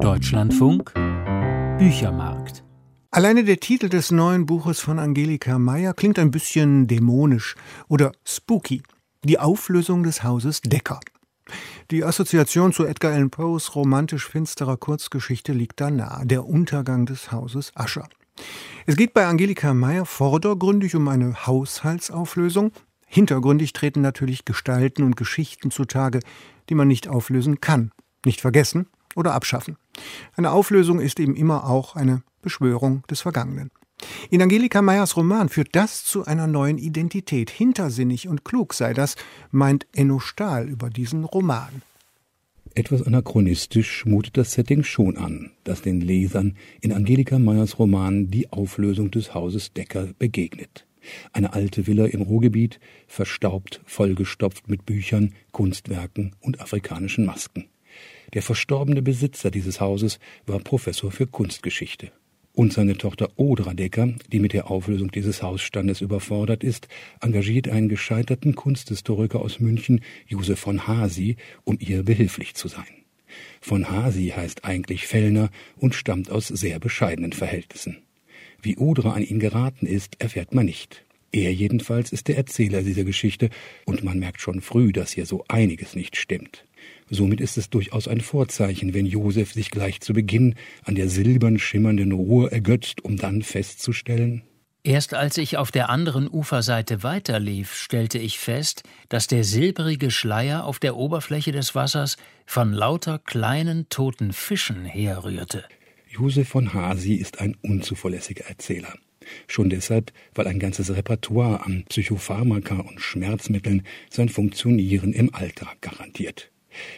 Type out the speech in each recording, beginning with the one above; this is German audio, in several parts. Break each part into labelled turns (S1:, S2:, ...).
S1: Deutschlandfunk Büchermarkt.
S2: Alleine der Titel des neuen Buches von Angelika Meyer klingt ein bisschen dämonisch oder spooky. Die Auflösung des Hauses Decker. Die Assoziation zu Edgar Allan Poes romantisch finsterer Kurzgeschichte liegt da nahe, der Untergang des Hauses Ascher. Es geht bei Angelika Meyer vordergründig um eine Haushaltsauflösung. Hintergründig treten natürlich Gestalten und Geschichten zutage, die man nicht auflösen kann, nicht vergessen oder abschaffen. Eine Auflösung ist eben immer auch eine Beschwörung des Vergangenen. In Angelika Meyers Roman führt das zu einer neuen Identität. Hintersinnig und klug sei das, meint Enno Stahl über diesen Roman.
S3: Etwas anachronistisch mutet das Setting schon an, das den Lesern in Angelika Meyers Roman Die Auflösung des Hauses Decker begegnet. Eine alte Villa im Ruhrgebiet, verstaubt, vollgestopft mit Büchern, Kunstwerken und afrikanischen Masken. Der verstorbene Besitzer dieses Hauses war Professor für Kunstgeschichte. Und seine Tochter Odra Decker, die mit der Auflösung dieses Hausstandes überfordert ist, engagiert einen gescheiterten Kunsthistoriker aus München, Josef von Hasi, um ihr behilflich zu sein. Von Hasi heißt eigentlich Fellner und stammt aus sehr bescheidenen Verhältnissen. Wie Odra an ihn geraten ist, erfährt man nicht. Er jedenfalls ist der Erzähler dieser Geschichte, und man merkt schon früh, dass hier so einiges nicht stimmt. Somit ist es durchaus ein Vorzeichen, wenn Josef sich gleich zu Beginn an der silbern schimmernden Ruhe ergötzt, um dann festzustellen,
S1: Erst als ich auf der anderen Uferseite weiterlief, stellte ich fest, dass der silbrige Schleier auf der Oberfläche des Wassers von lauter kleinen toten Fischen herrührte.
S3: Josef von Hasi ist ein unzuverlässiger Erzähler. Schon deshalb, weil ein ganzes Repertoire an Psychopharmaka und Schmerzmitteln sein Funktionieren im Alltag garantiert.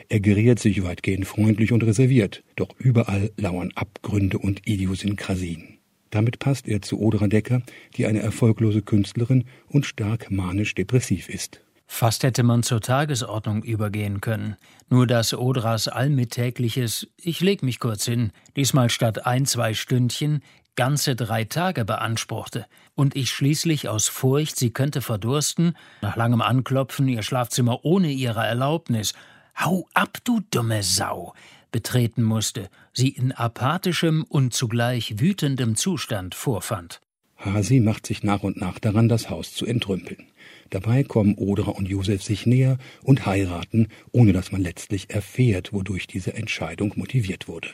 S3: Er geriert sich weitgehend freundlich und reserviert, doch überall lauern Abgründe und Idiosynkrasien. Damit passt er zu Odra Decker, die eine erfolglose Künstlerin und stark manisch-depressiv ist.
S1: Fast hätte man zur Tagesordnung übergehen können. Nur dass Odras allmittägliches Ich leg mich kurz hin, diesmal statt ein, zwei Stündchen, ganze drei Tage beanspruchte und ich schließlich aus Furcht, sie könnte verdursten, nach langem Anklopfen ihr Schlafzimmer ohne ihre Erlaubnis Hau ab, du dumme Sau! betreten musste, sie in apathischem und zugleich wütendem Zustand vorfand.
S3: Hasi macht sich nach und nach daran, das Haus zu entrümpeln. Dabei kommen Odra und Josef sich näher und heiraten, ohne dass man letztlich erfährt, wodurch diese Entscheidung motiviert wurde.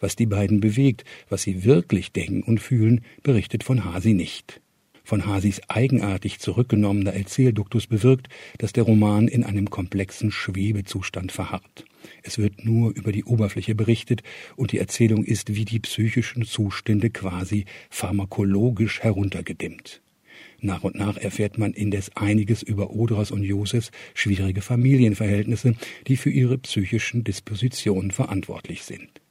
S3: Was die beiden bewegt, was sie wirklich denken und fühlen, berichtet von Hasi nicht von Hasis eigenartig zurückgenommener Erzählduktus bewirkt, dass der Roman in einem komplexen Schwebezustand verharrt. Es wird nur über die Oberfläche berichtet und die Erzählung ist wie die psychischen Zustände quasi pharmakologisch heruntergedimmt. Nach und nach erfährt man indes einiges über Odras und Josefs schwierige Familienverhältnisse, die für ihre psychischen Dispositionen verantwortlich sind.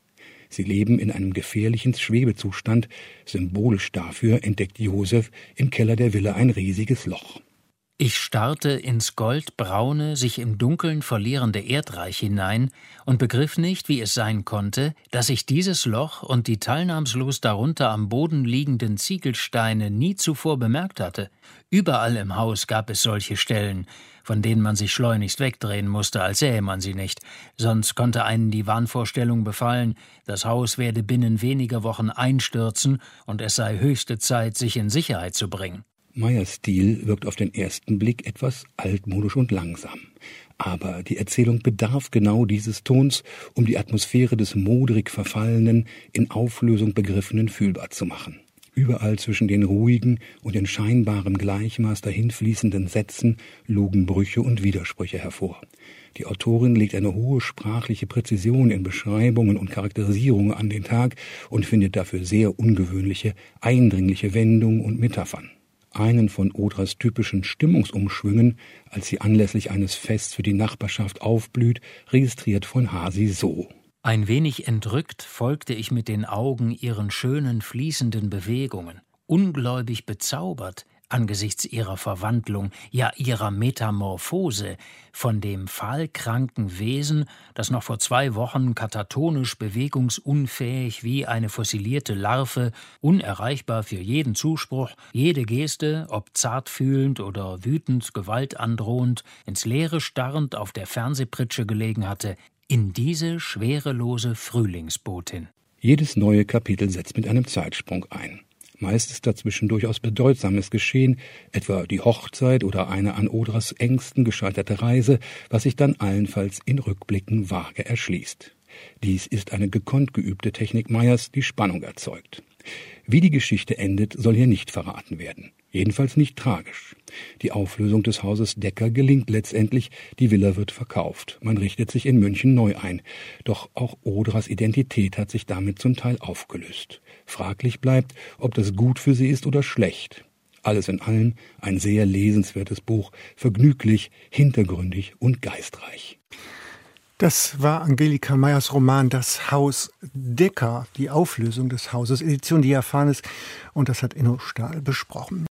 S3: Sie leben in einem gefährlichen Schwebezustand. Symbolisch dafür entdeckt Josef im Keller der Villa ein riesiges Loch.
S1: Ich starrte ins goldbraune, sich im Dunkeln verlierende Erdreich hinein und begriff nicht, wie es sein konnte, dass ich dieses Loch und die teilnahmslos darunter am Boden liegenden Ziegelsteine nie zuvor bemerkt hatte. Überall im Haus gab es solche Stellen, von denen man sich schleunigst wegdrehen musste, als sähe man sie nicht, sonst konnte einen die Wahnvorstellung befallen, das Haus werde binnen weniger Wochen einstürzen und es sei höchste Zeit, sich in Sicherheit zu bringen.
S3: Meyers Stil wirkt auf den ersten Blick etwas altmodisch und langsam. Aber die Erzählung bedarf genau dieses Tons, um die Atmosphäre des modrig verfallenen, in Auflösung begriffenen fühlbar zu machen. Überall zwischen den ruhigen und in scheinbarem Gleichmaß dahinfließenden Sätzen lugen Brüche und Widersprüche hervor. Die Autorin legt eine hohe sprachliche Präzision in Beschreibungen und Charakterisierungen an den Tag und findet dafür sehr ungewöhnliche, eindringliche Wendungen und Metaphern einen von Odras typischen Stimmungsumschwüngen, als sie anlässlich eines Fests für die Nachbarschaft aufblüht, registriert von Hasi so.
S1: Ein wenig entrückt folgte ich mit den Augen ihren schönen fließenden Bewegungen. Ungläubig bezaubert angesichts ihrer Verwandlung, ja ihrer Metamorphose, von dem fahlkranken Wesen, das noch vor zwei Wochen katatonisch bewegungsunfähig wie eine fossilierte Larve, unerreichbar für jeden Zuspruch, jede Geste, ob zartfühlend oder wütend, gewaltandrohend, ins Leere starrend auf der Fernsehpritsche gelegen hatte, in diese schwerelose Frühlingsbotin.
S3: Jedes neue Kapitel setzt mit einem Zeitsprung ein. Meist ist dazwischen durchaus Bedeutsames geschehen, etwa die Hochzeit oder eine an Odras Ängsten gescheiterte Reise, was sich dann allenfalls in Rückblicken vage erschließt. Dies ist eine gekonnt geübte Technik Meyers, die Spannung erzeugt. Wie die Geschichte endet, soll hier nicht verraten werden. Jedenfalls nicht tragisch. Die Auflösung des Hauses Decker gelingt letztendlich, die Villa wird verkauft. Man richtet sich in München neu ein. Doch auch Odras Identität hat sich damit zum Teil aufgelöst. Fraglich bleibt, ob das gut für sie ist oder schlecht. Alles in allem ein sehr lesenswertes Buch, vergnüglich, hintergründig und geistreich.
S2: Das war Angelika Meyers Roman Das Haus Decker, die Auflösung des Hauses, Edition Diaphanes. Und das hat Inno Stahl besprochen.